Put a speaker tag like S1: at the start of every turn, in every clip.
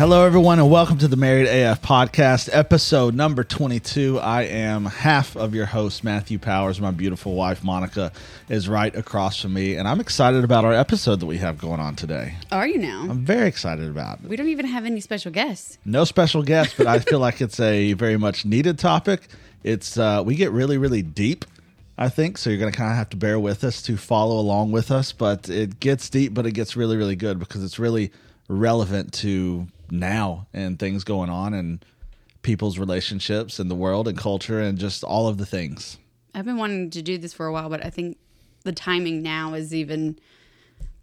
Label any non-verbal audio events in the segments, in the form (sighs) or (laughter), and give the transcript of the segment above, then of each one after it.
S1: Hello, everyone, and welcome to the Married AF podcast, episode number 22. I am half of your host, Matthew Powers. My beautiful wife, Monica, is right across from me, and I'm excited about our episode that we have going on today.
S2: Are you now?
S1: I'm very excited about it.
S2: We don't even have any special guests.
S1: No special guests, but I feel like it's a very much needed topic. It's uh, we get really, really deep. I think so. You're going to kind of have to bear with us to follow along with us, but it gets deep, but it gets really, really good because it's really relevant to now and things going on and people's relationships and the world and culture and just all of the things.
S2: I've been wanting to do this for a while, but I think the timing now is even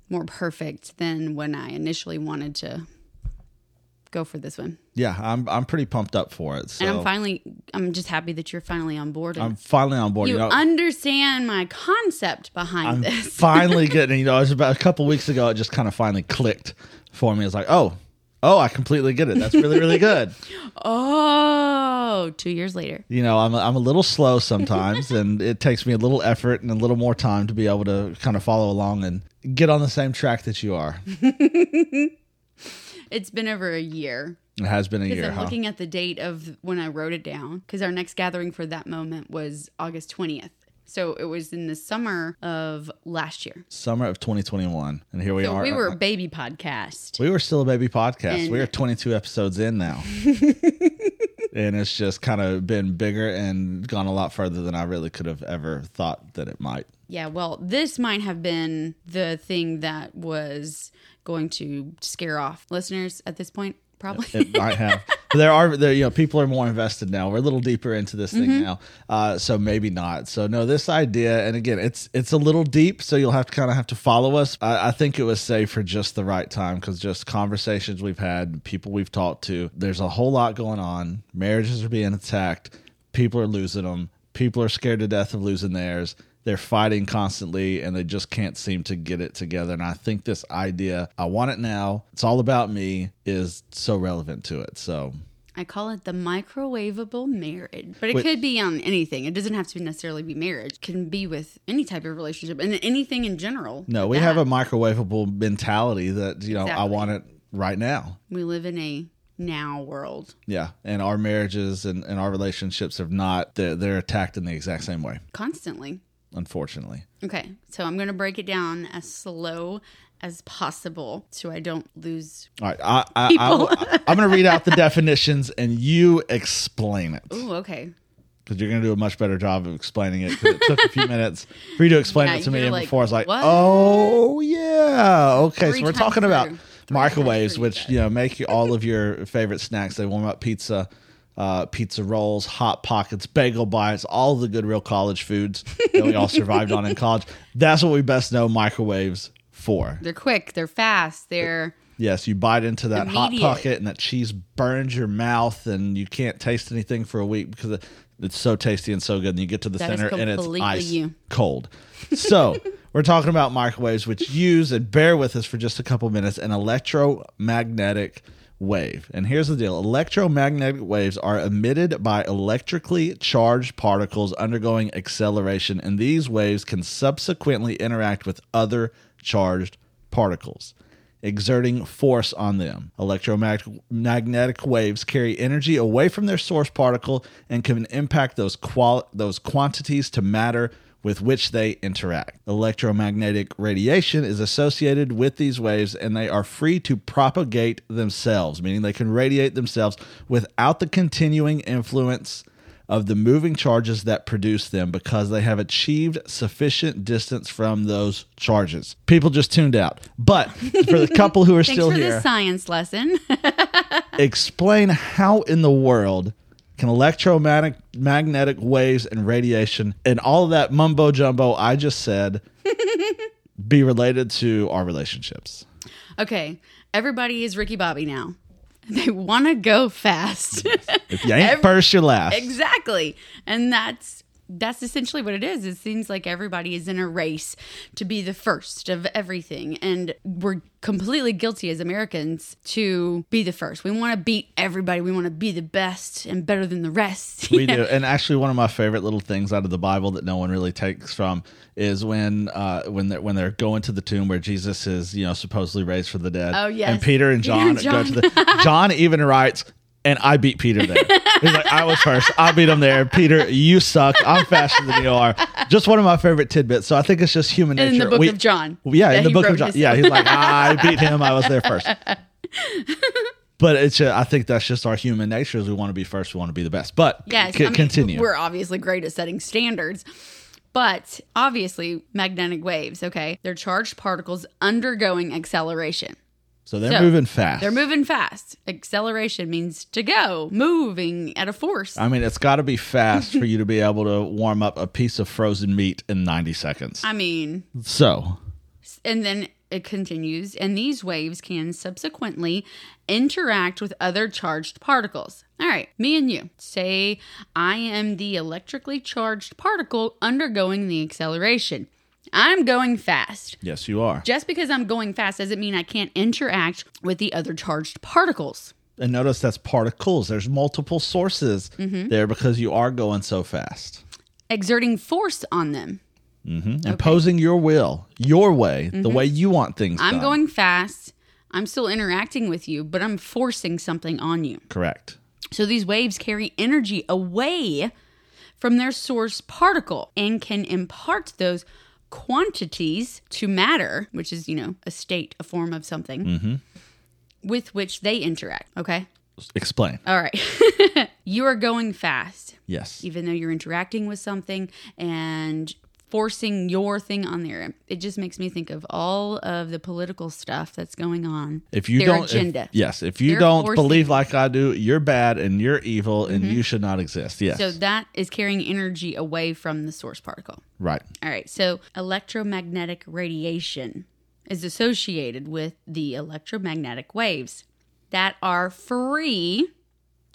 S2: more perfect than when I initially wanted to go for this one.
S1: Yeah, I'm I'm pretty pumped up for it. So
S2: and I'm finally I'm just happy that you're finally on board.
S1: I'm finally on board.
S2: you
S1: You know,
S2: understand my concept behind
S1: I'm
S2: this. (laughs)
S1: finally getting. You know, it was about a couple weeks ago. It just kind of finally clicked for me. It's like, oh, oh, I completely get it. That's really, really good. (laughs)
S2: oh, two years later.
S1: you know, I'm I'm a little slow sometimes, and it takes me a little effort and a little more time to be able to kind of follow along and get on the same track that you are. (laughs)
S2: It's been over a year.
S1: It has been a year.
S2: I'm
S1: Huh?
S2: looking at the date of when I wrote it down. Because our next gathering for that moment was August 20th. So it was in the summer of last year.
S1: Summer of 2021, and here we
S2: So
S1: are.
S2: we were a baby podcast.
S1: We were still a baby podcast.
S2: And-
S1: we are 22 episodes in now. (laughs) and it's just kind of been bigger and gone a lot further than I really could have ever thought that it might.
S2: Yeah, well, this might have been the thing that was going to scare off listeners at this point, probably.
S1: It might have. (laughs) But there are there you know people are more invested now. We're a little deeper into this thing
S2: Mm-hmm.
S1: now. Uh, so maybe not. So no, this idea and again it's it's a little deep, so you'll have to kind of have to follow us. I, I think it was safe for just the right time because just conversations we've had, people we've talked to, there's a whole lot going on. Marriages are being attacked. People are losing them. People are scared to death of losing theirs. They're fighting constantly and they just can't seem to get it together. And I think this idea, I want it now, it's all about me, is so relevant to it. So
S2: I call it the microwavable marriage. But it
S1: Wait.
S2: could be on anything. It doesn't have to necessarily be marriage. It can be with any type of relationship and anything in general.
S1: no, we
S2: That.
S1: have a microwavable mentality that, you know, I want it right now.
S2: We live in a now world.
S1: Yeah. And our marriages and, and our relationships have not, they're, they're attacked in the exact same way,
S2: Constantly.
S1: unfortunately.
S2: Okay, so I'm going to break it down as slow as possible so I don't lose.
S1: All right. I, I,
S2: People.
S1: I, I'm going to read out the (laughs) definitions and you explain it.
S2: Ooh, okay.
S1: because you're going to do a much better job of explaining it. 'cause it took a few (laughs) minutes for you to explain
S2: Yeah,
S1: it to me, and
S2: like,
S1: before I was like,
S2: "What?"
S1: "Oh yeah, okay."
S2: Three
S1: so we're talking about
S2: through.
S1: Microwaves, which
S2: you
S1: you know make you all of your favorite snacks. They warm up pizza. Uh, pizza rolls, hot pockets, bagel bites, all the good real college foods that we all survived on in (laughs) college. That's what we best know microwaves for.
S2: They're quick, they're fast, they're.
S1: Yes, you bite into that hot
S2: Immediate.
S1: pocket and that cheese burns your mouth and you can't taste anything for a week because it- it's so tasty and so good. And you get to the
S2: That is
S1: center and it's
S2: completely
S1: ice
S2: you.
S1: cold. So (laughs) we're talking about microwaves, which use and bear with us for just a couple minutes an electromagnetic wave. And here's the deal electromagnetic waves are emitted by electrically charged particles undergoing acceleration, and these waves can subsequently interact with other charged particles exerting force on them. Electromagnetic waves carry energy away from their source particle and can impact those qual- those quantities to matter with which they interact. Electromagnetic radiation is associated with these waves and they are free to propagate themselves, meaning they can radiate themselves without the continuing influence of the moving charges that produce them because they have achieved sufficient distance from those charges. People just tuned out. But for the couple who are (laughs) still
S2: for
S1: here,
S2: this science lesson. (laughs)
S1: explain how in the world can electromagnetic magnetic waves and radiation and all of that mumbo jumbo I just said (laughs) be related to our relationships?
S2: okay, everybody is Ricky Bobby now. They want to go fast.
S1: If you ain't (laughs)
S2: Every-
S1: first, you're last.
S2: exactly. And that's that's essentially what it is. It seems like everybody is in a race to be the first of everything. And we're completely guilty as Americans to be the first. We want to beat everybody. We want to be the best and better than the rest. (laughs)
S1: We do. And actually, one of my favorite little things out of the Bible that no one really takes from is when uh, when they're, when they're going to the tomb where Jesus is, you know, supposedly raised from the dead.
S2: Oh, yes.
S1: And Peter and
S2: Peter
S1: John, go to the. John (laughs) even writes, and I beat Peter there. He's like, I was first. I beat him there. Peter, you suck. I'm faster than you are. Just one of my favorite tidbits. So I think it's just human nature.
S2: in the book
S1: We-
S2: of John.
S1: yeah, in the book of John. Yeah, he's like, (laughs) I beat him. I was there first. (laughs) But it's, I think that's just our human nature. Is we want to be first. We want to be the best. But
S2: Yes,
S1: c-
S2: I mean,
S1: continue.
S2: We're obviously great at setting standards, but obviously magnetic waves. Okay, they're charged particles undergoing acceleration.
S1: So they're
S2: so
S1: moving fast.
S2: They're moving fast. Acceleration means to go, moving at a force.
S1: I mean, it's got to be fast for you to be able to warm up a piece of frozen meat in 90 seconds.
S2: I mean,
S1: So,
S2: and then it continues, and these waves can subsequently interact with other charged particles. All right, me and you. Say I am the electrically charged particle undergoing the acceleration. I'm going fast.
S1: yes, you are.
S2: Just because I'm going fast doesn't mean I can't interact with the other charged particles.
S1: And notice that's particles. There's multiple sources
S2: Mm-hmm.
S1: there because you are going so fast.
S2: Exerting force on them.
S1: Imposing your will, your way, the way you want things
S2: Mm-hmm. I'm
S1: done.
S2: going fast. I'm still interacting with you, but I'm forcing something on you.
S1: Correct.
S2: So these waves carry energy away from their source particle and can impart those quantities to matter, which is, you know, a state, a form of something mm-hmm. with which they interact. Okay.
S1: Explain.
S2: All right. (laughs) you are going fast,
S1: Yes.
S2: even though you're interacting with something and forcing your thing on there. It just makes me think of all of the political stuff that's going on.
S1: If you
S2: their
S1: don't, if- yes, if you
S2: They're
S1: don't
S2: forcing-
S1: believe like I do, you're bad and you're evil and mm-hmm. you should not exist. Yes,
S2: So that is carrying energy away from the source particle.
S1: right.
S2: All right, so electromagnetic radiation is associated with the electromagnetic waves that are free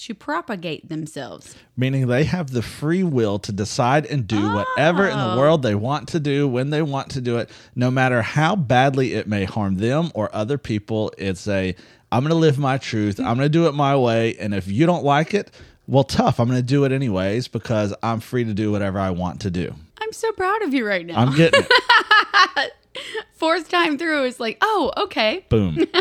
S2: to propagate themselves.
S1: Meaning they have the free will to decide and do whatever in the oh. world they want to do when they want to do it, no matter how badly it may harm them or other people. It's a, I'm going to live my truth. I'm going to do it my way. And if you don't like it, well, tough. I'm going to do it anyways because I'm free to do whatever I want to do.
S2: I'm so proud of you right now.
S1: I'm getting it. (laughs) (laughs)
S2: Fourth time through, it's like, oh, okay.
S1: Boom. (laughs)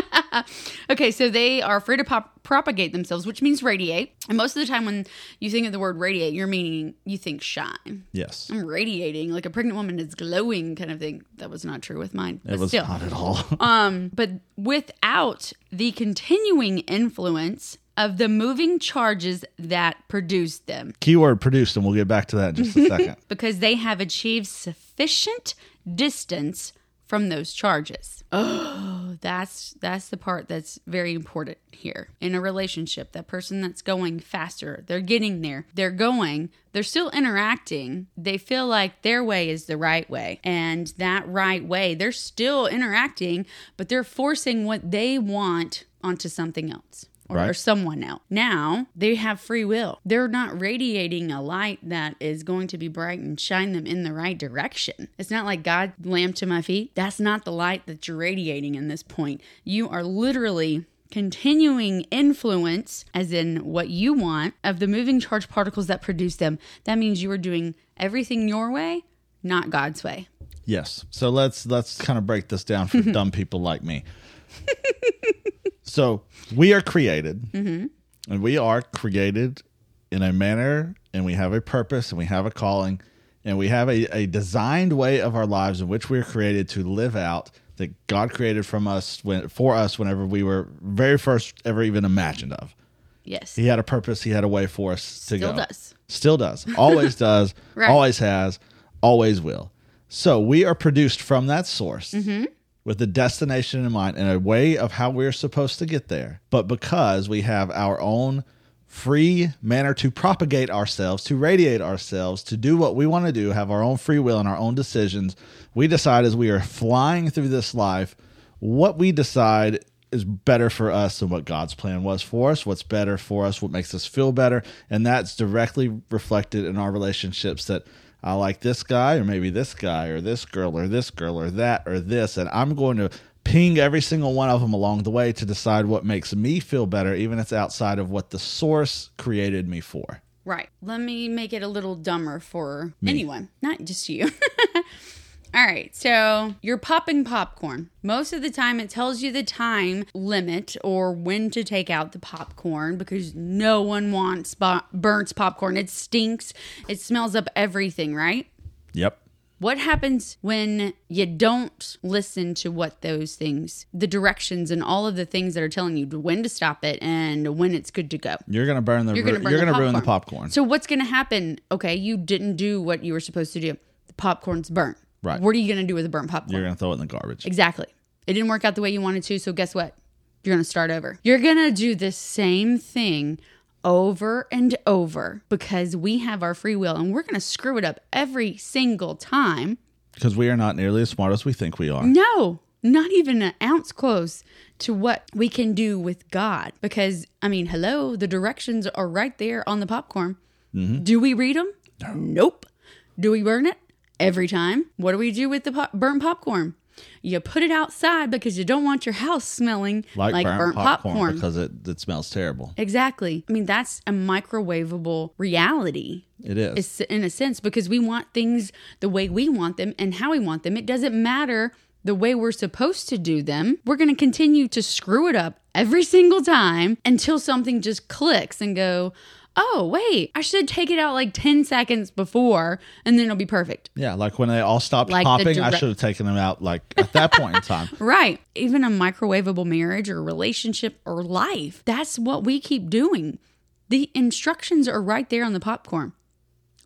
S2: Okay, so they are free to pop- propagate themselves, which means radiate. And most of the time, when you think of the word radiate, you're meaning you think shine.
S1: Yes.
S2: I'm radiating, like a pregnant woman is glowing, kind of thing. That was not true with mine.
S1: It
S2: but
S1: was
S2: still.
S1: not at all. (laughs)
S2: Um, but without the continuing influence of the moving charges that produced them,
S1: Keyword produced, and we'll get back to that in just a second.
S2: because they have achieved sufficient distance from those charges. (gasps) Oh, that's that's the part that's very important here. In a relationship, that person that's going faster, they're getting there. They're going, they're still interacting. They feel like their way is the right way. And that right way, they're still interacting, but they're forcing what they want onto something else or,
S1: Right.
S2: or someone else. Now they have free will. They're not radiating a light that is going to be bright and shine them in the right direction. It's not like God lamp to my feet. That's not the light that you're radiating in this point. You are literally continuing influence, as in what you want, of the moving charge particles that produce them. That means you are doing everything your way, not God's way.
S1: Yes. So let's let's kind of break this down for (laughs) dumb people like me. So we are created, and we are created in a manner, and we have a purpose, and we have a calling, and we have a, a designed way of our lives in which we are created to live out that God created from us when for us whenever we were very first ever even imagined of.
S2: Yes.
S1: He had a purpose. He had a way for us to go.
S2: Still
S1: go.
S2: does.
S1: Still does. Always (laughs) does.
S2: Right.
S1: Always has. Always will. So we are produced from that source
S2: Mm-hmm.
S1: With a destination in mind and a way of how we're supposed to get there. But because we have our own free manner to propagate ourselves, to radiate ourselves, to do what we want to do, have our own free will and our own decisions, we decide as we are flying through this life what we decide is better for us than what God's plan was for us, what's better for us, what makes us feel better. And that's directly reflected in our relationships that I like this guy or maybe this guy or this girl or this girl or that or this. And I'm going to ping every single one of them along the way to decide what makes me feel better, even if it's outside of what the source created me for.
S2: Right. Let me make it a little dumber for anyone, not just you. (laughs) All right, so you're popping popcorn. Most of the time, it tells you the time limit or when to take out the popcorn because no one wants bo- burnt popcorn. It stinks, it smells up everything, right?
S1: Yep.
S2: What happens when you don't listen to what those things, the directions, and all of the things that are telling you when to stop it and when it's good to go?
S1: You're gonna burn the
S2: You're gonna, burn
S1: you're
S2: the
S1: gonna ruin the
S2: popcorn.
S1: popcorn.
S2: So what's gonna happen? Okay, you didn't do what you were supposed to do. The popcorn's burnt.
S1: Right.
S2: What are you gonna do with a burnt popcorn?
S1: You're gonna throw it in the garbage.
S2: exactly. It didn't work out the way you wanted to. So guess what? You're gonna start over. You're gonna do the same thing over and over because we have our free will and we're gonna screw it up every single time.
S1: Because we are not nearly as smart as we think we are.
S2: No, not even an ounce close to what we can do with God. Because, I mean, hello, the directions are right there on the popcorn. Mm-hmm. Do we read them? Nope. Do we burn it? Every time. What do we do with the pop- burnt popcorn? You put it outside because you don't want your house smelling
S1: Like,
S2: like,
S1: burnt,
S2: burnt,
S1: popcorn,
S2: popcorn.
S1: because it, it smells terrible.
S2: exactly. I mean, that's a microwavable reality
S1: It is.
S2: is in a sense because we want things the way we want them and how we want them. It doesn't matter the way we're supposed to do them. We're going to continue to screw it up every (laughs) single time until something just clicks and go, "Oh, wait, I should take it out like 10 seconds before and then it'll be perfect."
S1: yeah, like when they all stopped
S2: Like
S1: popping, I should have taken them out like at that point in time. (laughs)
S2: Right. Even a microwavable marriage or relationship or life. That's what we keep doing. The instructions are right there on the popcorn.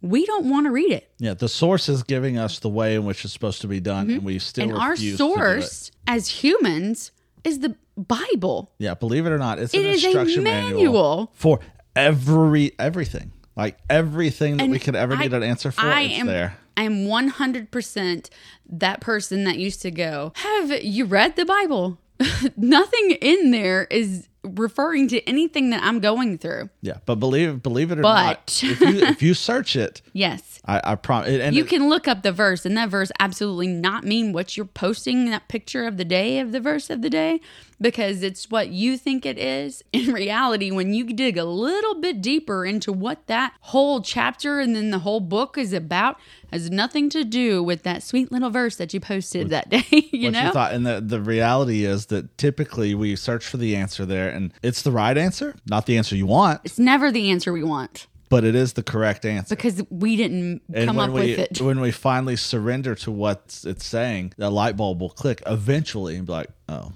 S2: We don't want to read it.
S1: Yeah, the source is giving us the way in which it's supposed to be done, and we still
S2: Mm-hmm. and our
S1: refuse to do it.
S2: source as humans is the Bible.
S1: Yeah, believe it or not, it's
S2: It
S1: an
S2: is a
S1: instruction
S2: manual.
S1: for every everything, like everything that
S2: And
S1: we could ever
S2: I-
S1: need an answer for.
S2: I am
S1: there.
S2: I am 100% that person that used to go, "Have you read the Bible?" (laughs) Nothing in there is referring to anything that I'm going through.
S1: Yeah, but believe believe it or
S2: But-
S1: not, if you (laughs) if you search it,
S2: Yes.
S1: I, I promise.
S2: You
S1: it-
S2: can look up the verse, and that verse absolutely not mean what you're posting that picture of the day of the verse of the day because it's what you think it is. (laughs) In reality, when you dig a little bit deeper into what that whole chapter and then the whole book is about, has nothing to do with that sweet little verse that you posted that (laughs) day. You know?
S1: you thought, and the the reality is that typically we search for the answer there, and it's the right answer, not the answer you want,
S2: it's never the answer we want
S1: but it is the correct answer.
S2: because we didn't
S1: And
S2: come up
S1: we
S2: with it.
S1: when we finally surrender to what it's saying, the light bulb will click eventually and be like, "Oh,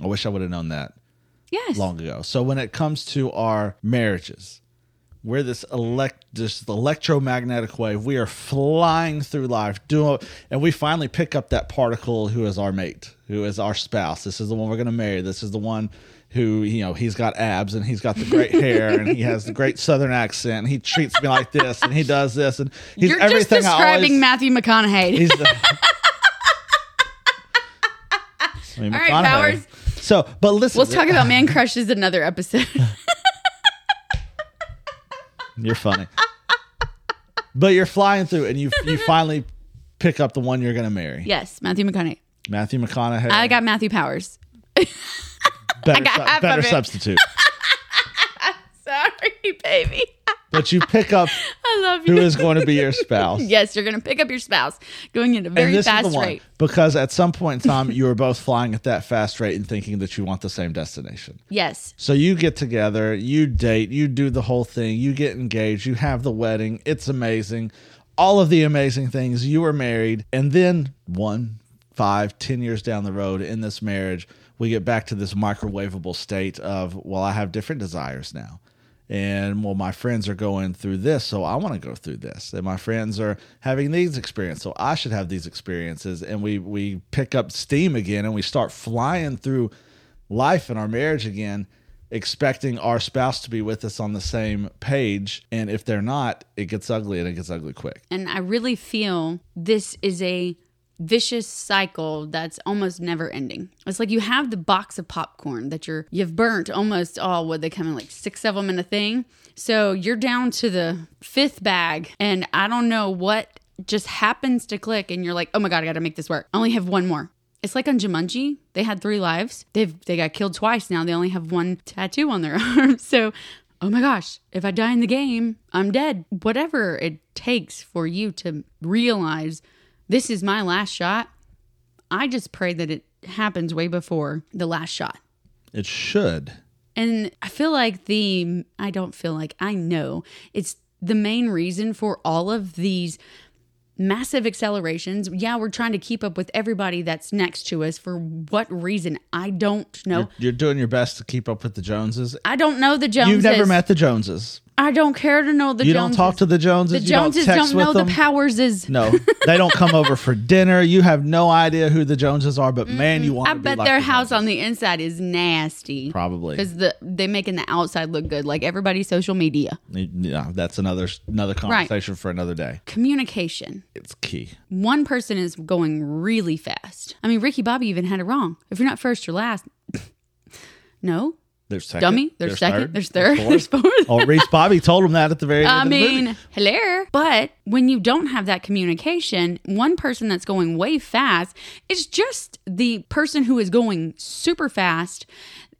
S1: I wish I would have known that
S2: Yes.
S1: long ago." So when it comes to our marriages, we're this elect this electromagnetic wave. We are flying through life, doing, and we finally pick up that particle who is our mate, who is our spouse. This is the one we're going to marry. This is the one who you know he's got abs and he's got the great hair and he has the great southern accent. He treats me like this and he does this and he's
S2: You're just
S1: everything I
S2: describing
S1: always,
S2: Matthew McConaughey.
S1: He's the, (laughs) I mean,
S2: All right. Powers.
S1: So, but listen,
S2: Let's talk uh, about man crushes another episode. (laughs)
S1: You're funny. but you're flying through and you you finally pick up the one you're going to marry.
S2: yes, Matthew McConaughey.
S1: Matthew McConaughey.
S2: I got Matthew Powers. (laughs)
S1: better,
S2: got
S1: su- better substitute. (laughs)
S2: Sorry, baby.
S1: but you pick up (laughs)
S2: I love you.
S1: is going to be your (laughs) spouse.
S2: yes, you're going to pick up your spouse going at a very
S1: and this
S2: fast
S1: is the one
S2: rate.
S1: because at some point in time you are both flying at that fast rate and thinking that you want the same destination.
S2: Yes.
S1: So you get together, you date, you do the whole thing, you get engaged, you have the wedding. It's amazing. All of the amazing things. You are married, and then one, five, ten years down the road in this marriage, we get back to this microwavable state of, well, I have different desires now. And well, my friends are going through this, so I want to go through this. And my friends are having these experiences, so I should have these experiences. And we we pick up steam again, and we start flying through life in our marriage again, expecting our spouse to be with us on the same page. And if they're not, it gets ugly and it gets ugly quick.
S2: And I really feel this is a vicious cycle that's almost never ending. It's like you have the box of popcorn that you're you've burnt almost all what they come in like six of them in a thing. So you're down to the fifth bag and I don't know what just happens to click and you're like, "Oh my god, I got to make this work. I only have one more." It's like on Jumanji. They had three lives. They've they got killed twice. Now they only have one tattoo on their (laughs) arm. So, oh my gosh, if I die in the game, I'm dead. Whatever it takes for you to realize this is my last shot. I just pray that it happens way before the last shot.
S1: It should.
S2: And I feel like the, I don't feel like, I know it's the main reason for all of these massive accelerations. Yeah, we're trying to keep up with everybody that's next to us. For what reason? I don't know.
S1: You're, you're doing your best to keep up with the Joneses.
S2: I don't know the Joneses.
S1: You've never met the Joneses.
S2: I don't care to know the
S1: You
S2: Joneses.
S1: don't talk to the Joneses.
S2: the
S1: you don't
S2: Joneses don't
S1: with
S2: know
S1: them.
S2: the Powerses.
S1: No, (laughs) they don't come over for dinner. You have no idea who the Joneses are, but man, you want
S2: I
S1: to be
S2: bet
S1: like
S2: their
S1: the
S2: house
S1: Joneses.
S2: on the inside is nasty.
S1: Probably.
S2: because the they making the outside look good, like everybody's social media.
S1: Yeah, that's another another conversation for another day.
S2: Communication.
S1: It's key.
S2: One person is going really fast. I mean, Ricky Bobby even had it wrong. If you're not first, you're last. (laughs) no,
S1: There's second.
S2: dummy. There's, second.
S1: third,
S2: There's third. (laughs)
S1: fourth.
S2: There's fourth.
S1: oh, Reese Bobby told him that at the very end
S2: I
S1: the
S2: mean, hello. But when you don't have that communication, one person that's going way fast is just the person who is going super fast.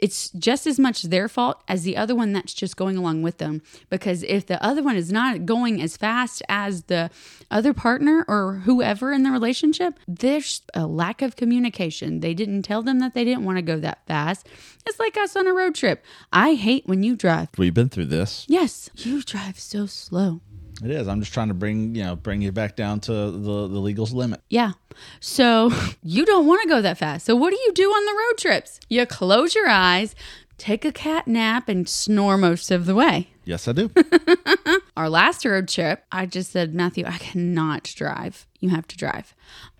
S2: It's just as much their fault as the other one that's just going along with them. Because if the other one is not going as fast as the other partner or whoever in the relationship, there's a lack of communication. They didn't tell them that they didn't want to go that fast. It's like us on a road trip. I hate when you drive.
S1: We've been through this.
S2: Yes, you drive so slow.
S1: It is. I'm just trying to bring you know bring you back down to the the legal's limit.
S2: Yeah. So (laughs) you don't want to go that fast. So what do you do on the road trips? You close your eyes, take a cat nap, and snore most of the way.
S1: Yes, I do. (laughs)
S2: Our last road trip, I just said, Matthew, I cannot drive. You have to drive.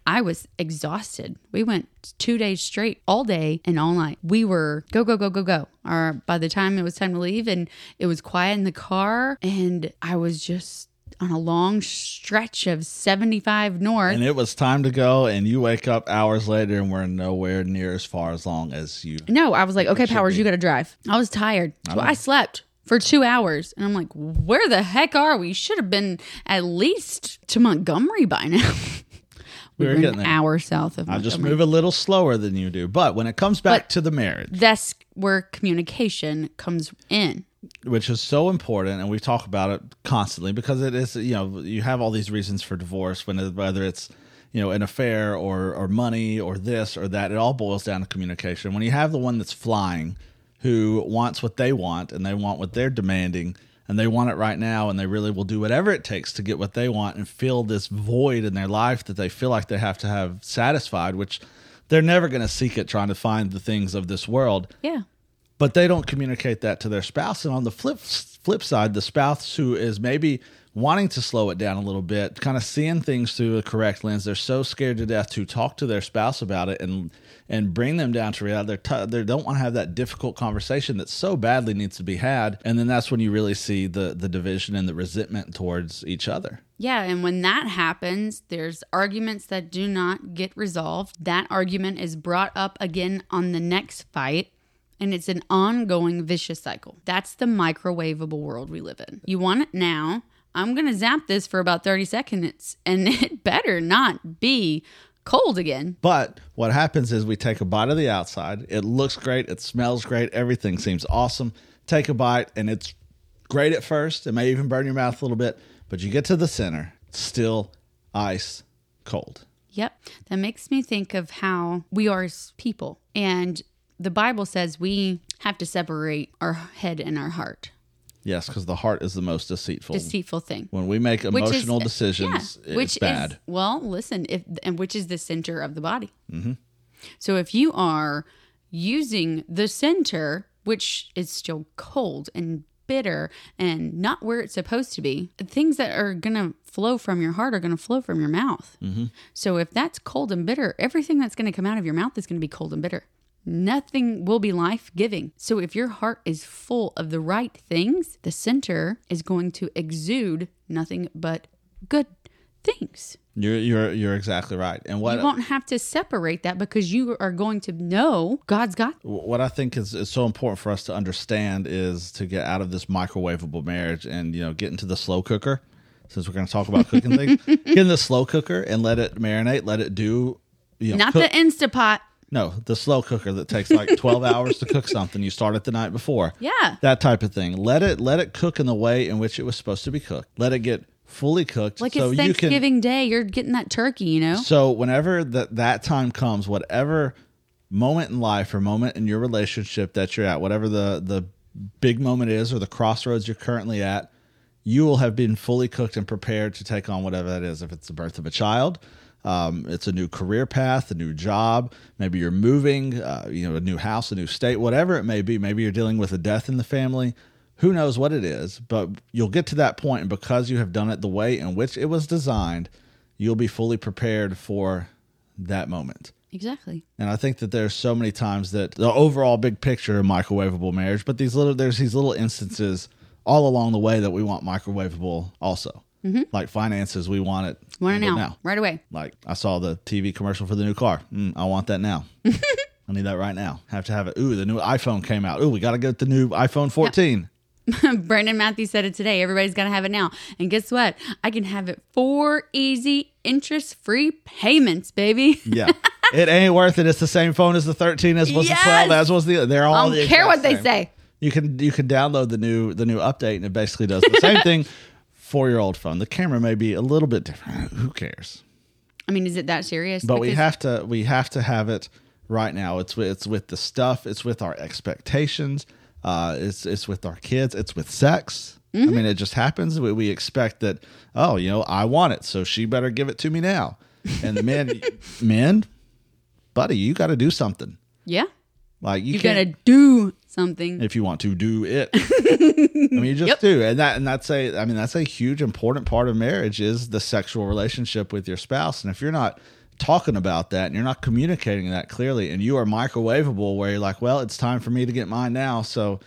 S2: I was exhausted. We went two days straight, all day and all night. We were go, go, go, go, go. Or by the time it was time to leave, and it was quiet in the car, and I was just on a long stretch of 75 north.
S1: and it was time to go, and you wake up hours later, and we're nowhere near as far as long as you.
S2: No, I was like, okay, Powers,
S1: be.
S2: you got to drive. I was tired. So I slept for two hours. And I'm like, where the heck are we? Should have been at least to Montgomery by now. (laughs)
S1: We were
S2: We're
S1: getting
S2: an
S1: there.
S2: hour south of
S1: I just move a little slower than you do, but when it comes back
S2: But-
S1: to the marriage,
S2: That's where communication comes in.
S1: Which is so important and we talk about it constantly because it is you know you have all these reasons for divorce when whether it's you know an affair or or money or this or that it all boils down to communication when you have the one that's flying who wants what they want and they want what they're demanding and they want it right now and they really will do whatever it takes to get what they want and fill this void in their life that they feel like they have to have satisfied which they're never going to seek it trying to find the things of this world
S2: Yeah.
S1: But they don't communicate that to their spouse. And on the flip flip side, the spouse who is maybe wanting to slow it down a little bit, kind of seeing things through the correct lens, they're so scared to death to talk to their spouse about it and and bring them down to reality. T- they don't want to have that difficult conversation that so badly needs to be had, and then that's when you really see the the division and the resentment towards each other.
S2: Yeah, and when that happens, there's arguments that do not get resolved. That argument is brought up again on the next fight, and it's an ongoing vicious cycle. That's the microwavable world we live in. You want it now. I'm going to zap this for about 30 seconds, and (laughs) it better not be cold again.
S1: But what happens is we take a bite of the outside. It looks great. It smells great. Everything seems awesome. Take a bite, and it's great at first. It may even burn your mouth a little bit, but you get to the center, still ice cold.
S2: Yep. That makes me think of how we are as people. And the Bible says we have to separate our head and our heart.
S1: Yes, because the heart is the most deceitful.
S2: Deceitful thing.
S1: when we make
S2: Which is-
S1: emotional decisions,
S2: yeah,
S1: it's
S2: which
S1: bad.
S2: Is, well, listen, if and which is the center of the body. Mm-hmm. So if you are using the center, which is still cold and bitter and not where it's supposed to be, things that are gonna flow from your heart are gonna flow from your mouth.
S1: Mm-hmm.
S2: So if that's cold and bitter, everything that's gonna come out of your mouth is gonna be cold and bitter. Nothing will be life giving. So, if your heart is full of the right things, the center is going to exude nothing but good things.
S1: You're you're you're exactly right. And what
S2: you won't have to separate that because you are going to know God's got.
S1: what I think is, is so important for us to understand is to get out of this microwavable marriage and you know get into the slow cooker. Since we're going to talk about cooking things, (laughs) get in the slow cooker and let it marinate. Let it do. You know,
S2: Not
S1: cook-
S2: the Instapot.
S1: No the slow cooker that takes like (laughs) twelve hours to cook something. You start it the night before.
S2: Yeah.
S1: that type of thing. Let it let it cook in the way in which it was supposed to be cooked. Let it get fully cooked.
S2: Like
S1: so
S2: it's
S1: you can
S2: Thanksgiving Day, you're getting that turkey, you know?
S1: so whenever that that time comes, whatever moment in life or moment in your relationship that you're at, whatever the the big moment is or the crossroads you're currently at, you will have been fully cooked and prepared to take on whatever that is. If it's the birth of a child, um, it's a new career path, a new job. Maybe you're moving, uh, you know, a new house, a new state, whatever it may be. Maybe you're dealing with a death in the family. Who knows what it is? But you'll get to that point, and because you have done it the way in which it was designed, you'll be fully prepared for that moment.
S2: Exactly.
S1: And I think that there's so many times that the overall big picture of microwavable marriage, but these little there's these little instances all along the way that we want microwavable also. Like finances, we want it
S2: Want it
S1: handled
S2: now, right away.
S1: Like I saw the TV commercial for the new car. Mm, I want that now. (laughs) I need that right now. Have to have it. Ooh, the new iPhone came out. Ooh, we got to get the new iPhone 14. (laughs)
S2: Brandon Matthews said it today. Everybody's got to have it now. And guess what? I can have it four easy interest free payments, baby.
S1: Yeah. (laughs) it ain't worth it. It's the same phone as the 13 as was
S2: Yes!
S1: the 12 as was the they're all
S2: I don't care what they say.
S1: You can you can download the new the new update and it basically does the same thing for your old phone. The camera may be a little bit different. (sighs) Who cares?
S2: I mean, is it that serious?
S1: But we have to we have to have it right now. It's with, it's with the stuff. It's with our expectations. Uh, it's it's with our kids. It's with sex.
S2: Mm-hmm.
S1: I mean, it just happens. We, we expect that. Oh, you know, I want it, so she better give it to me now. And the (laughs) men, men, buddy, you got to do something.
S2: Yeah.
S1: Like you,
S2: You got to do something.
S1: if you want to do it. (laughs) I mean, you just
S2: Yep.
S1: do, and that and that's a. I mean, that's a huge important part of marriage is the sexual relationship with your spouse. And if you're not talking about that and you're not communicating that clearly, and you are microwavable, where you're like, well, it's time for me to get mine now, so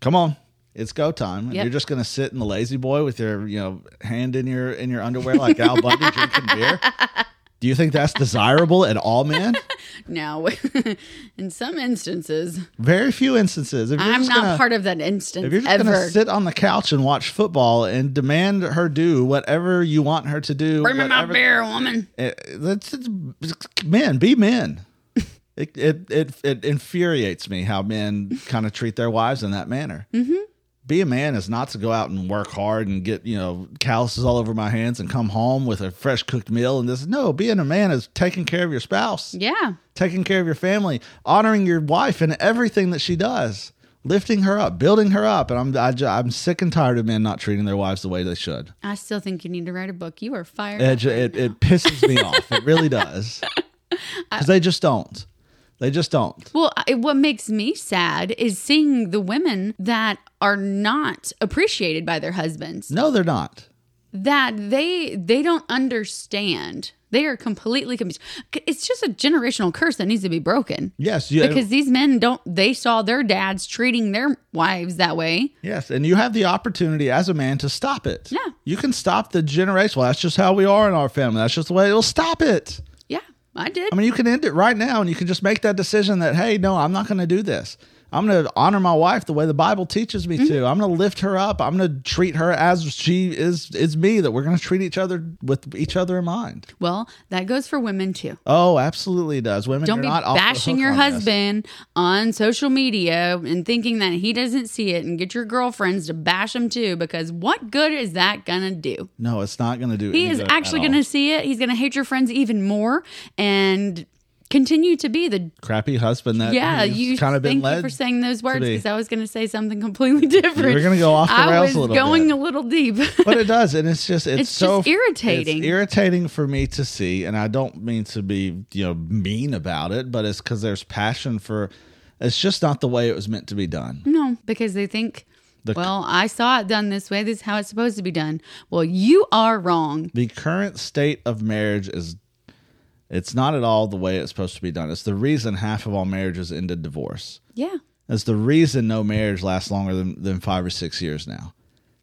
S1: come on. It's go time. And
S2: Yep.
S1: You're just gonna sit in the La-Z-Boy with your, you know, hand in your in your underwear like Al Bundy drinking beer. (laughs) Do you think that's desirable at all, man? (laughs)
S2: no. (laughs) in some instances,
S1: Very few instances.
S2: I'm not
S1: gonna-
S2: part of that instance
S1: If you're just
S2: ever.
S1: gonna sit on the couch and watch football and demand her do whatever you want her to do,
S2: Bring me my beer, woman.
S1: It, that's it's, men. Be men. (laughs) it, it it it infuriates me how men kind of treat their wives in that manner. Mm-hmm. Be a man is not to go out and work hard and get you know calluses all over my hands and come home with a fresh cooked meal and this. No, being a man is taking care of your spouse
S2: Yeah.
S1: taking care of your family, honoring your wife in everything that she does, lifting her up, building her up. And I'm I, ju- I'm sick and tired of men not treating their wives the way they should.
S2: I still think you need to write a book. You are fired.
S1: It
S2: right
S1: it, it pisses me off. It really (laughs) does because they just don't. They just don't.
S2: Well, what makes me sad is seeing the women that are not appreciated by their husbands.
S1: No, they're not.
S2: That they they don't understand. They are completely confused. It's just a generational curse that needs to be broken.
S1: Yes, you,
S2: Because these men don't they saw their dads treating their wives that way.
S1: yes, and you have the opportunity as a man to stop it.
S2: Yeah.
S1: you can stop the generation. Well, that's just how we are in our family. That's just the way it'll stop it.
S2: I did.
S1: I mean, you can end it right now and you can just make that decision that, hey, no, I'm not going to do this. I'm going to honor my wife the way the Bible teaches me to. Mm-hmm. I'm going to lift her up. I'm going to treat her as she is is me. That we're going to treat each other with each other in mind.
S2: well, that goes for women too.
S1: Oh, absolutely does. Women,
S2: Don't be
S1: not off the
S2: bashing your
S1: on this.
S2: husband on social media and thinking that he doesn't see it and get your girlfriends to bash him too because what good is that gonna do?
S1: No, it's not going to do.
S2: He is actually going to see it. He's going to hate your friends even more and continue to be the
S1: crappy husband that
S2: yeah. You
S1: kind of been
S2: thank
S1: led.
S2: you for saying those words
S1: be.
S2: because I was going to say something completely different.
S1: We're gonna go off the
S2: I
S1: rails
S2: was
S1: a little
S2: going
S1: bit.
S2: a little deep. (laughs)
S1: but it does, and it's just it's,
S2: It's
S1: so
S2: just irritating.
S1: It's irritating for me to see, and I don't mean to be you know mean about it, but it's because there's passion for. It's just not the way it was meant to be done.
S2: no, because they think.
S1: The-
S2: well, I saw it done this way. This is how it's supposed to be done. Well, you are wrong.
S1: The current state of marriage is. It's not at all the way it's supposed to be done. It's the reason half of all marriages end in divorce.
S2: Yeah.
S1: It's the reason no marriage lasts longer than, than five or six years now.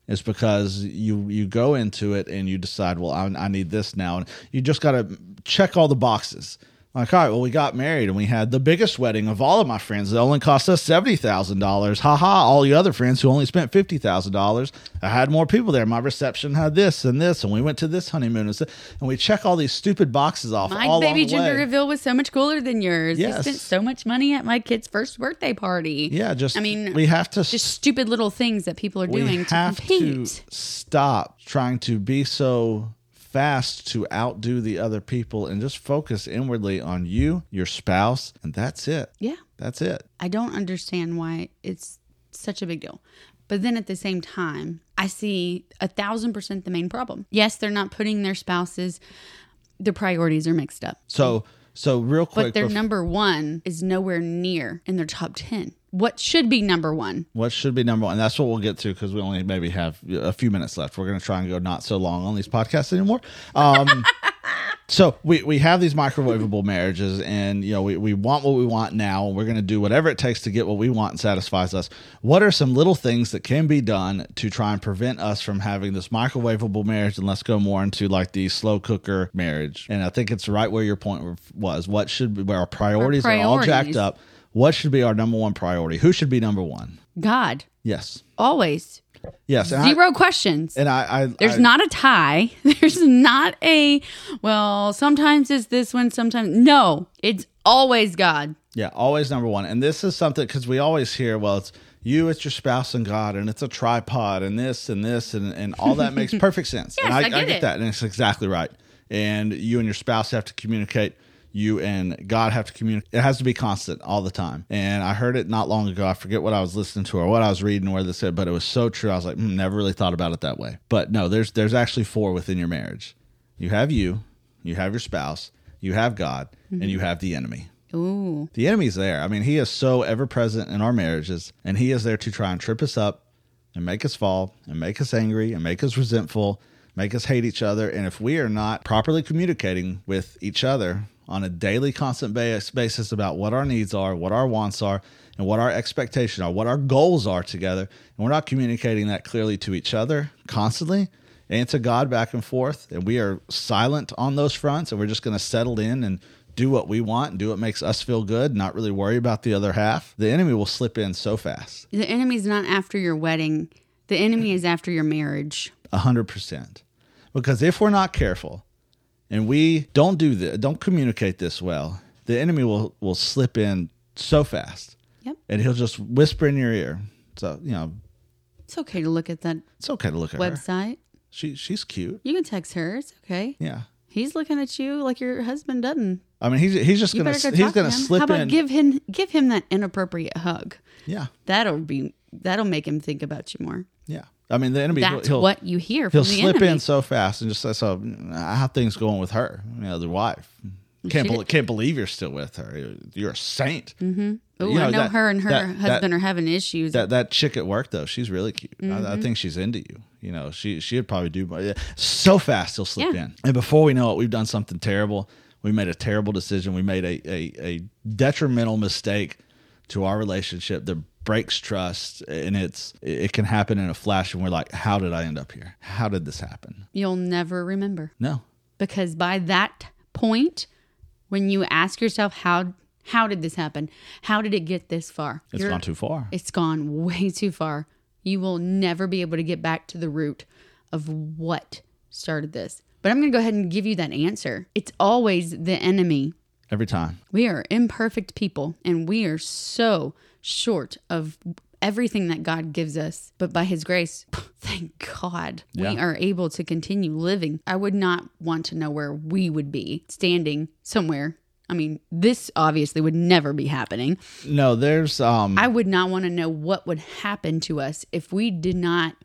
S1: It's because you you go into it and you decide, well, I, I need this now, and you just got to check all the boxes. Like, all right, well, we got married and we had the biggest wedding of all of my friends. It only cost us seventy thousand dollars. Ha ha! All the other friends who only spent fifty thousand dollars. I had more people there. My reception had this and this, and we went to this honeymoon and, and we check all these stupid boxes off.
S2: My baby gender
S1: way.
S2: reveal was so much cooler than yours.
S1: Yes.
S2: I spent so much money at my kid's first birthday party.
S1: Yeah, just
S2: I mean,
S1: we have to
S2: just stupid little things that people are doing to
S1: have
S2: compete.
S1: to stop trying to be so fast to outdo the other people and just focus inwardly on you, your spouse, and that's it.
S2: Yeah.
S1: That's it.
S2: I don't understand why it's such a big deal. But then at the same time, I see a thousand percent the main problem. Yes, they're not putting their spouses, their priorities are mixed up.
S1: So so real quick
S2: But their number one is nowhere near in their top 10. What should be number one?
S1: what should be number one? That's what we'll get to because we only maybe have a few minutes left. We're going to try and go not so long on these podcasts anymore. Um, (laughs) so we, we have these microwavable marriages, and you know we, we want what we want now, and we're going to do whatever it takes to get what we want and satisfies us. What are some little things that can be done to try and prevent us from having this microwavable marriage? And let's go more into like the slow cooker marriage. And I think it's right where your point was. What should be where our priorities, are all jacked up? What should be our number one priority? Who should be number one?
S2: God.
S1: Yes.
S2: Always.
S1: Yes. And I-
S2: Zero questions.
S1: and I, I
S2: There's
S1: I-
S2: not a tie. (laughs) There's not a, well, sometimes it's this one, sometimes. No, it's always God.
S1: yeah, always number one. And this is something because we always hear, well, it's you, it's your spouse, and God, and it's a tripod, and this and this, and and all that makes (laughs) perfect sense. and
S2: Yes, I get it.
S1: that, and it's exactly right. And you and your spouse have to communicate. You and God have to communicate. It has to be constant all the time. And I heard it not long ago. I forget what I was listening to or what I was reading, where they said, but it was so true. I was like, hmm, never really thought about it that way. But no, there's there's actually four within your marriage. You have you, you have your spouse, you have God, and you have the enemy.
S2: Ooh.
S1: The enemy's there. I mean, he is so ever present in our marriages, and he is there to try and trip us up and make us fall and make us angry and make us resentful, make us hate each other. And if we are not properly communicating with each other on a daily, constant basis about what our needs are, what our wants are, and what our expectations are, what our goals are together, and we're not communicating that clearly to each other constantly and to God back and forth, and we are silent on those fronts, and we're just going to settle in and do what we want and do what makes us feel good, not really worry about the other half, the enemy will slip in so fast.
S2: The enemy's not after your wedding, the enemy is after your marriage.
S1: A hundred percent. Because if we're not careful and we don't do this, don't communicate this well, the enemy will will slip in so fast.
S2: Yep.
S1: And he'll just whisper in your ear. So, you know,
S2: It's okay to look at that
S1: it's okay to look at her.
S2: website.
S1: She she's cute.
S2: You can text her. It's okay.
S1: Yeah.
S2: He's looking at you like your husband doesn't.
S1: I mean, he's he's just
S2: You
S1: gonna
S2: go
S1: he's gonna
S2: to
S1: slip
S2: How about
S1: in.
S2: give him give him that inappropriate hug?
S1: yeah,
S2: That'll be that'll make him think about you more.
S1: yeah. I mean, the enemy.
S2: That's
S1: he'll,
S2: what you hear from
S1: he'll
S2: the
S1: slip
S2: enemy.
S1: in so fast and just say, "So, how things going with her? You know, the wife. Can't
S2: did-
S1: can't believe you're still with her. You're a saint."
S2: Ooh,
S1: you know,
S2: I know
S1: that-
S2: her and her
S1: that-
S2: husband
S1: that-
S2: are having issues.
S1: That that chick at work though, she's really cute. I,
S2: Mm-hmm.
S1: I think she's into you. You know, she she'd probably do yeah. so fast. He'll slip
S2: Yeah.
S1: in, and before we know it, we've done something terrible. We made a terrible decision. We made a a, a detrimental mistake to our relationship that breaks trust, and it's it can happen in a flash. And we're like, how did I end up here? How did this happen?
S2: You'll never remember
S1: No,
S2: because by that point, when you ask yourself how how did this happen, how did it get this far,
S1: it's
S2: You're-
S1: gone too far.
S2: It's gone way (laughs) too far. You will never be able to get back to the root of what started this. But I'm going to go ahead and give you that answer. It's always the enemy.
S1: Every time.
S2: We are imperfect people and we are so short of everything that God gives us. But by his grace, (laughs) thank God, we are able to continue living. I would not want to know where we would be standing somewhere. I mean, this obviously would never be happening.
S1: No, there's um
S2: I would not want to know what would happen to us if we did not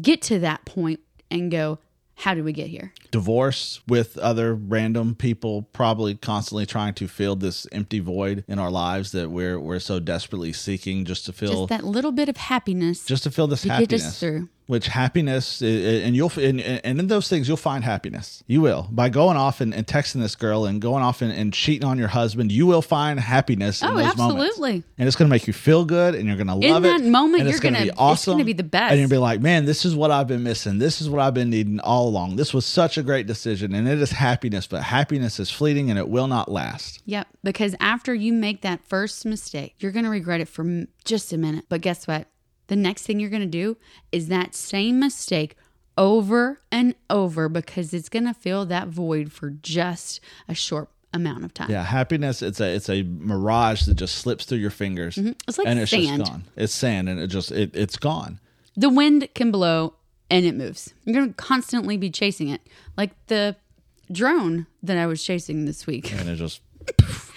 S2: get to that point and go, how did we get here?
S1: divorce with other random people probably constantly trying to fill this empty void in our lives that we're we're so desperately seeking just to fill
S2: Just that little bit of happiness
S1: just to fill this happiness
S2: through.
S1: Which happiness, and you'll and, and in those things you'll find happiness. You will by going off and, and texting this girl and going off and, and cheating on your husband. You will find happiness in
S2: Oh,
S1: those moments,
S2: absolutely.
S1: and it's going to make you feel good, and you're going to love it.
S2: in that moment,
S1: and it's
S2: you're
S1: gonna
S2: gonna-
S1: be
S2: it's
S1: awesome.
S2: gonna be the best.
S1: and you'll be like, man, this is what I've been missing. This is what I've been needing all along. This was such a great decision, and it is happiness, but happiness is fleeting and it will not last.
S2: Yep. Because after you make that first mistake, you're going to regret it for just a minute. But guess what? The next thing you're going to do is that same mistake over and over because it's going to fill that void for just a short amount of time.
S1: Yeah, happiness. It's a it's a mirage that just slips through your fingers. Mm-hmm.
S2: It's like
S1: and it's
S2: sand.
S1: just gone. It's sand, and it just it, it's gone.
S2: The wind can blow and it moves. You're going to constantly be chasing it. Like the drone that I was chasing this week.
S1: and it just (laughs)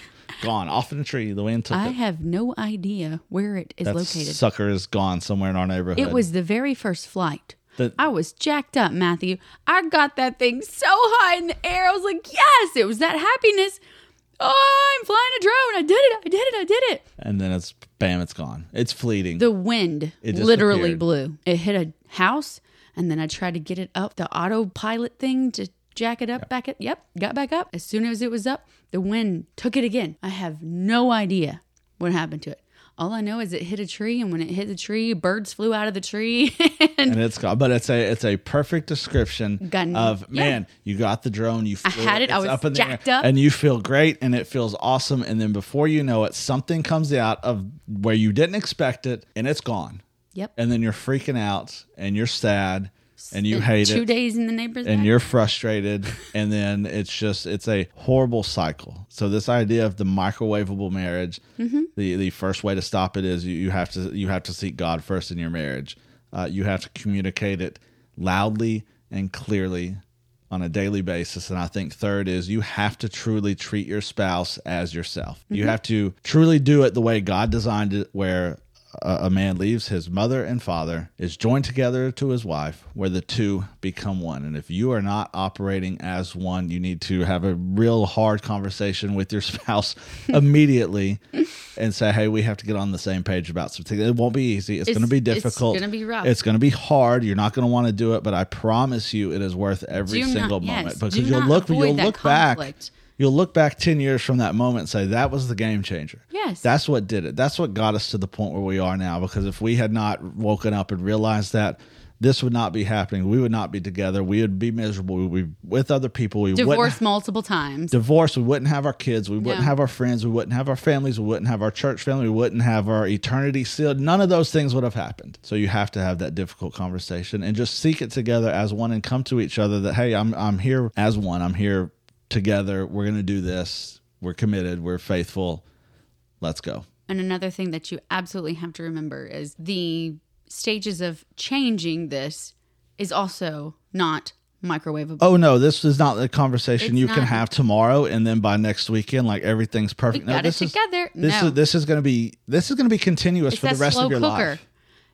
S1: gone off in a tree. The wind took
S2: I
S1: it.
S2: have no idea where it is
S1: That
S2: located.
S1: sucker is gone somewhere in our neighborhood.
S2: It was the very first flight.
S1: The-
S2: I was jacked up, Matthew. I got that thing so high in the air. I was like, yes, it was that happiness. Oh, I'm flying a drone. I did it. I did it. I did it.
S1: and then it's bam, it's gone. It's fleeting.
S2: The wind
S1: It
S2: literally blew. It hit a house, and then I tried to get it up the autopilot thing to jack it up back it. Yep, got back up. As soon as it was up, the wind took it again. I have no idea what happened to it. All I know is it hit a tree, and when it hit the tree, birds flew out of the tree. (laughs) and
S1: and it's gone. But it's a it's a perfect description
S2: Gun-
S1: of
S2: yeah.
S1: man. You got the drone. You
S2: I had it, I
S1: it's
S2: was
S1: in the
S2: jacked
S1: air,
S2: up.
S1: and you feel great, and it feels awesome. And then before you know it, something comes out of where you didn't expect it, and it's gone.
S2: yep.
S1: And then you're freaking out, and you're sad, and you hate
S2: two
S1: it.
S2: days in the neighbor's
S1: and
S2: back.
S1: you're frustrated (laughs) and then it's just it's a horrible cycle so this idea of the microwavable marriage
S2: Mm-hmm.
S1: the the first way to stop it is you, you have to you have to seek god first in your marriage uh, you have to communicate it loudly and clearly on a daily basis and i think third is you have to truly treat your spouse as yourself you have to truly do it the way god designed it where a, man leaves his mother and father, is joined together to his wife, where the two become one. And if you are not operating as one, you need to have a real hard conversation with your (laughs) spouse (laughs) immediately and say, hey, we have to get on the same page about some things. It won't be easy. It's,
S2: It's-
S1: going to be difficult.
S2: it's gonna be rough.
S1: It's going to be hard. You're not going to want to do it, but I promise you it is worth every
S2: Do not-
S1: single
S2: yes,
S1: moment
S2: do
S1: because you'll
S2: not
S1: look, you'll look back. You'll look back 10 years from that moment and say, that was the game changer.
S2: Yes.
S1: That's what did it. That's what got us to the point where we are now. Because if we had not woken up and realized that this would not be happening, we would not be together. We would be miserable. We would be with other people. We
S2: Divorced multiple times.
S1: divorced. We wouldn't have our kids. We wouldn't
S2: No.
S1: have our friends. We wouldn't have our families. We wouldn't have our church family. We wouldn't have our eternity sealed. None of those things would have happened. So you have to have that difficult conversation and just seek it together as one and come to each other that hey, I'm I'm here as one. I'm here together. We're gonna do this. We're committed. We're faithful. Let's go.
S2: And another thing that you absolutely have to remember is the stages of changing this is also not microwavable.
S1: Oh no, this is not the conversation
S2: It's
S1: you can have tomorrow and then by next weekend like everything's perfect.
S2: We
S1: no,
S2: got
S1: this is
S2: together.
S1: this
S2: No.
S1: is this is going to be this is going to be continuous
S2: it's
S1: for the rest of your
S2: cooker.
S1: life.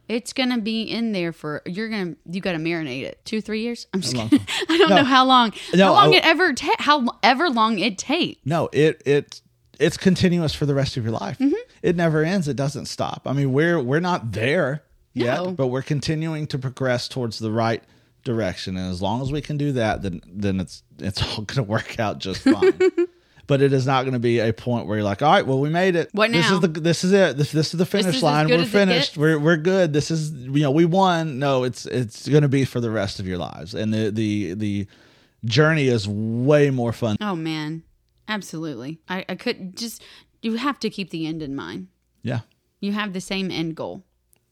S2: It's gonna be in there for you're gonna you got to marinate it two three years. I'm just kidding. (laughs) I don't
S1: No.
S2: know how long
S1: No,
S2: how long
S1: I-
S2: it ever ta- how ever long it takes.
S1: No, it it it's continuous for the rest of your life.
S2: Mm-hmm.
S1: It never ends. It doesn't stop. I mean, we're we're not there yet,
S2: No.
S1: but we're continuing to progress towards the right direction. And as long as we can do that, then then it's it's (laughs) all going to work out just fine. (laughs) but it is not going to be a point where you're like, all right, well, we made it.
S2: What
S1: This
S2: now?
S1: is the this is it. This this is the finish
S2: is
S1: line. We're finished. We're we're good. This is you know we won. No, it's it's going to be for the rest of your lives, and the the the journey is way more fun.
S2: Oh man, absolutely. I I could just you have to keep the end in mind.
S1: Yeah.
S2: You have the same end goal.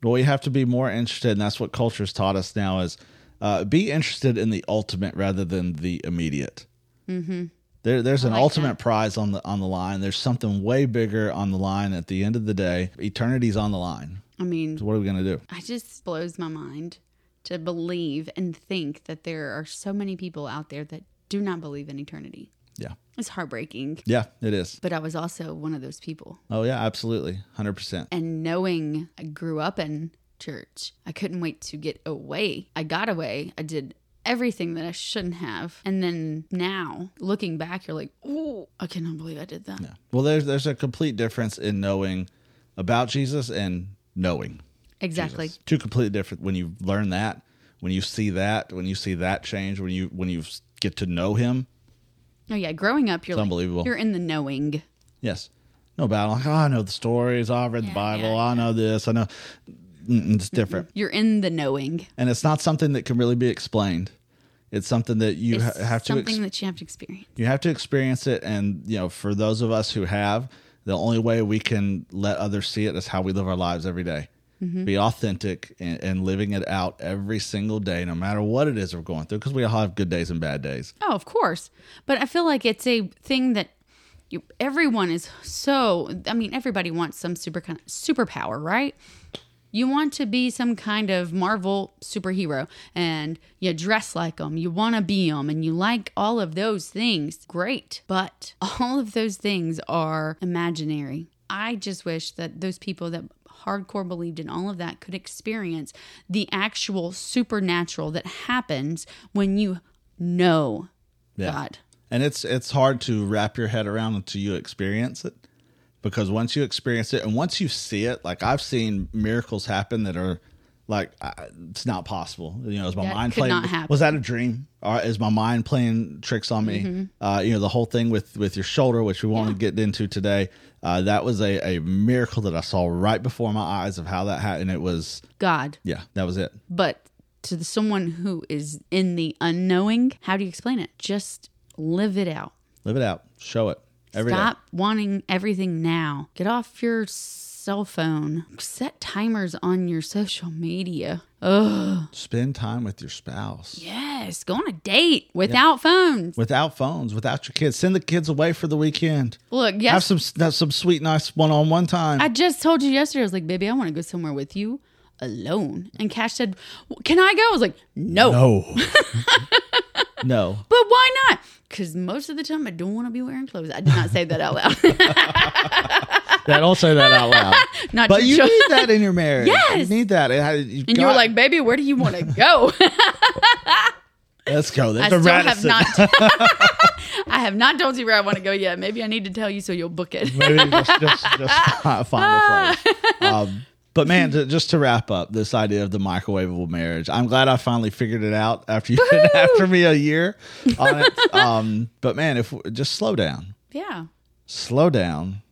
S1: Well, you have to be more interested, and that's what culture's taught us now: is uh, be interested in the ultimate rather than the immediate. Mm-hmm. There, there's an
S2: like
S1: ultimate
S2: that.
S1: prize on the on the line. There's something way bigger on the line at the end of the day. Eternity's on the line.
S2: I mean,
S1: So what are we gonna do?
S2: it just blows my mind to believe and think that there are so many people out there that do not believe in eternity.
S1: Yeah,
S2: It's heartbreaking.
S1: yeah, it is.
S2: But I was also one of those people.
S1: Oh yeah, absolutely, hundred percent.
S2: And knowing I grew up in church, I couldn't wait to get away. I got away. I did everything that I shouldn't have. And then now, looking back, you're like, oh, I cannot believe I did that.
S1: Yeah. Well, there's there's a complete difference in knowing about Jesus and knowing.
S2: Exactly.
S1: Jesus. Two completely different. When you learn that, when you see that, when you see that change, when you when you get to know Him,
S2: Oh yeah, growing up, you're like,
S1: unbelievable.
S2: You're in the knowing.
S1: yes, no battle. Like, oh, I know the stories. Oh, I read the Bible.
S2: yeah,
S1: I know this. I know. Mm-mm, It's different, mm-hmm.
S2: You're in the knowing.
S1: and it's not something that can really be explained. It's something that you ha- have to
S2: something
S1: ex-
S2: that you have to experience.
S1: you have to experience it and you know for those of us who have the only way we can let others see it is how we live our lives every day. Mm-hmm. be authentic and, and living it out every single day no matter what it is we're going through because we all have good days and bad days
S2: Oh, of course. But I feel like it's a thing that you, everyone is so. I mean, everybody wants some super kind of superpower, right? You want to be some kind of Marvel superhero, and you dress like them. You want to be them, and you like all of those things. Great, but (laughs) all of those things are imaginary. I just wish that those people that hardcore believed in all of that could experience the actual supernatural that happens when you know
S1: Yeah.
S2: God.
S1: and it's it's hard to wrap your head around until you experience it because once you experience it and once you see it like i've seen miracles happen that are like I, it's not possible you know is my
S2: That
S1: mind playing was that a dream or is my mind playing tricks on me
S2: Mm-hmm.
S1: uh, you know the whole thing with with your shoulder which we won't get into today uh, that was a, a miracle that i saw right before my eyes of how that happened it was
S2: God.
S1: yeah that was it
S2: But to the, someone who is in the unknowing, how do you explain it? Just live it out.
S1: live it out show it every day.
S2: Stop wanting everything now. Get off your cell phone. Set timers on your social media. Ugh.
S1: spend time with your spouse
S2: Yes. Go on a date without phones.
S1: without phones, without your kids. Send the kids away for the weekend.
S2: Look, Yes.
S1: Have some have some sweet, nice one-on-one time.
S2: I just told you yesterday, I was like, baby, I want to go somewhere with you alone. And Cash said, Can I go? I was like, No.
S1: no, (laughs) (laughs) no. (laughs)
S2: But why not? Because most of the time I don't want to be wearing clothes. I did not say that out loud. (laughs)
S1: that don't say that out loud. (laughs)
S2: not
S1: But you need that in your marriage.
S2: Yes.
S1: you need that. It
S2: And
S1: got-
S2: like, baby, where do you want to go?
S1: "Let's go." There's
S2: I
S1: a
S2: still have not. I have not told you where I want to go yet. Maybe I need to tell you so you'll book it.
S1: Maybe just just, just find a place. Um, but man, to, just to wrap up this idea of the microwavable marriage, I'm glad I finally figured it out after you (laughs) after me a year on it. Um, but man, if just slow down.
S2: yeah.
S1: slow down.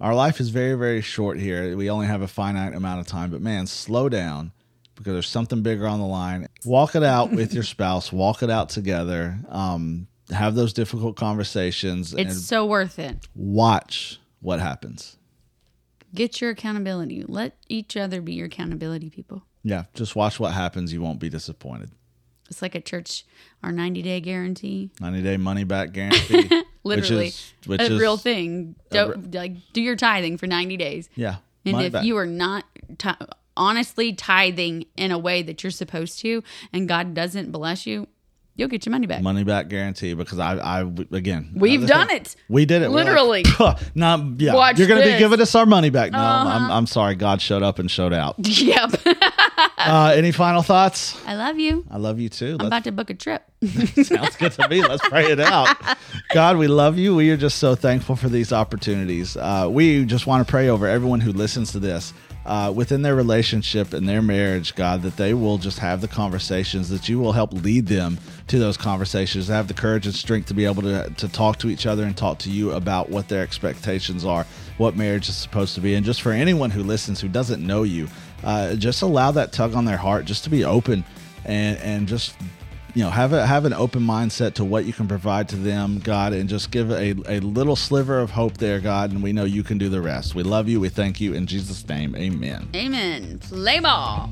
S1: Our life is very, very short here. We only have a finite amount of time, but man, slow down because there's something bigger on the line. Walk it out with your (laughs) spouse, walk it out together. Um, have those difficult conversations
S2: It's so worth it.
S1: watch what happens.
S2: Get your accountability. Let each other be your accountability people.
S1: Yeah, just watch what happens. You won't be disappointed.
S2: It's like a church, our 90 day guarantee.
S1: 90 day money back (laughs) guarantee.
S2: Literally,
S1: Which is, which
S2: a
S1: is
S2: real thing. Don't, like, do your tithing for 90 days.
S1: Yeah.
S2: And if
S1: back.
S2: you are not ti honestly tithing in a way that you're supposed to, and God doesn't bless you, you'll get your money back.
S1: money back guarantee because I, I again,
S2: We've done
S1: thing-
S2: it.
S1: We did it We're like,
S2: Literally. (laughs)
S1: not yeah.
S2: Watch
S1: you're gonna be giving us our money back. No,
S2: Uh-huh.
S1: I'm, I'm sorry. God showed up and showed out. (laughs)
S2: yep. (laughs)
S1: Uh, any final thoughts?
S2: I love you.
S1: I love you too.
S2: I'm
S1: Let's,
S2: about to book a trip.
S1: sounds good to me. Let's pray it out. God, we love you. We are just so thankful for these opportunities. Uh, we just want to pray over everyone who listens to this. Uh, within their relationship and their marriage, God, that they will just have the conversations, that you will help lead them to those conversations, have the courage and strength to be able to, to talk to each other and talk to you about what their expectations are, what marriage is supposed to be. And just for anyone who listens who doesn't know you, uh, just allow that tug on their heart just to be open and, and just you know have a have an open mindset to what you can provide to them god and just give a, a little sliver of hope there god and we know you can do the rest we love you we thank you in jesus name amen
S2: Amen. Play ball.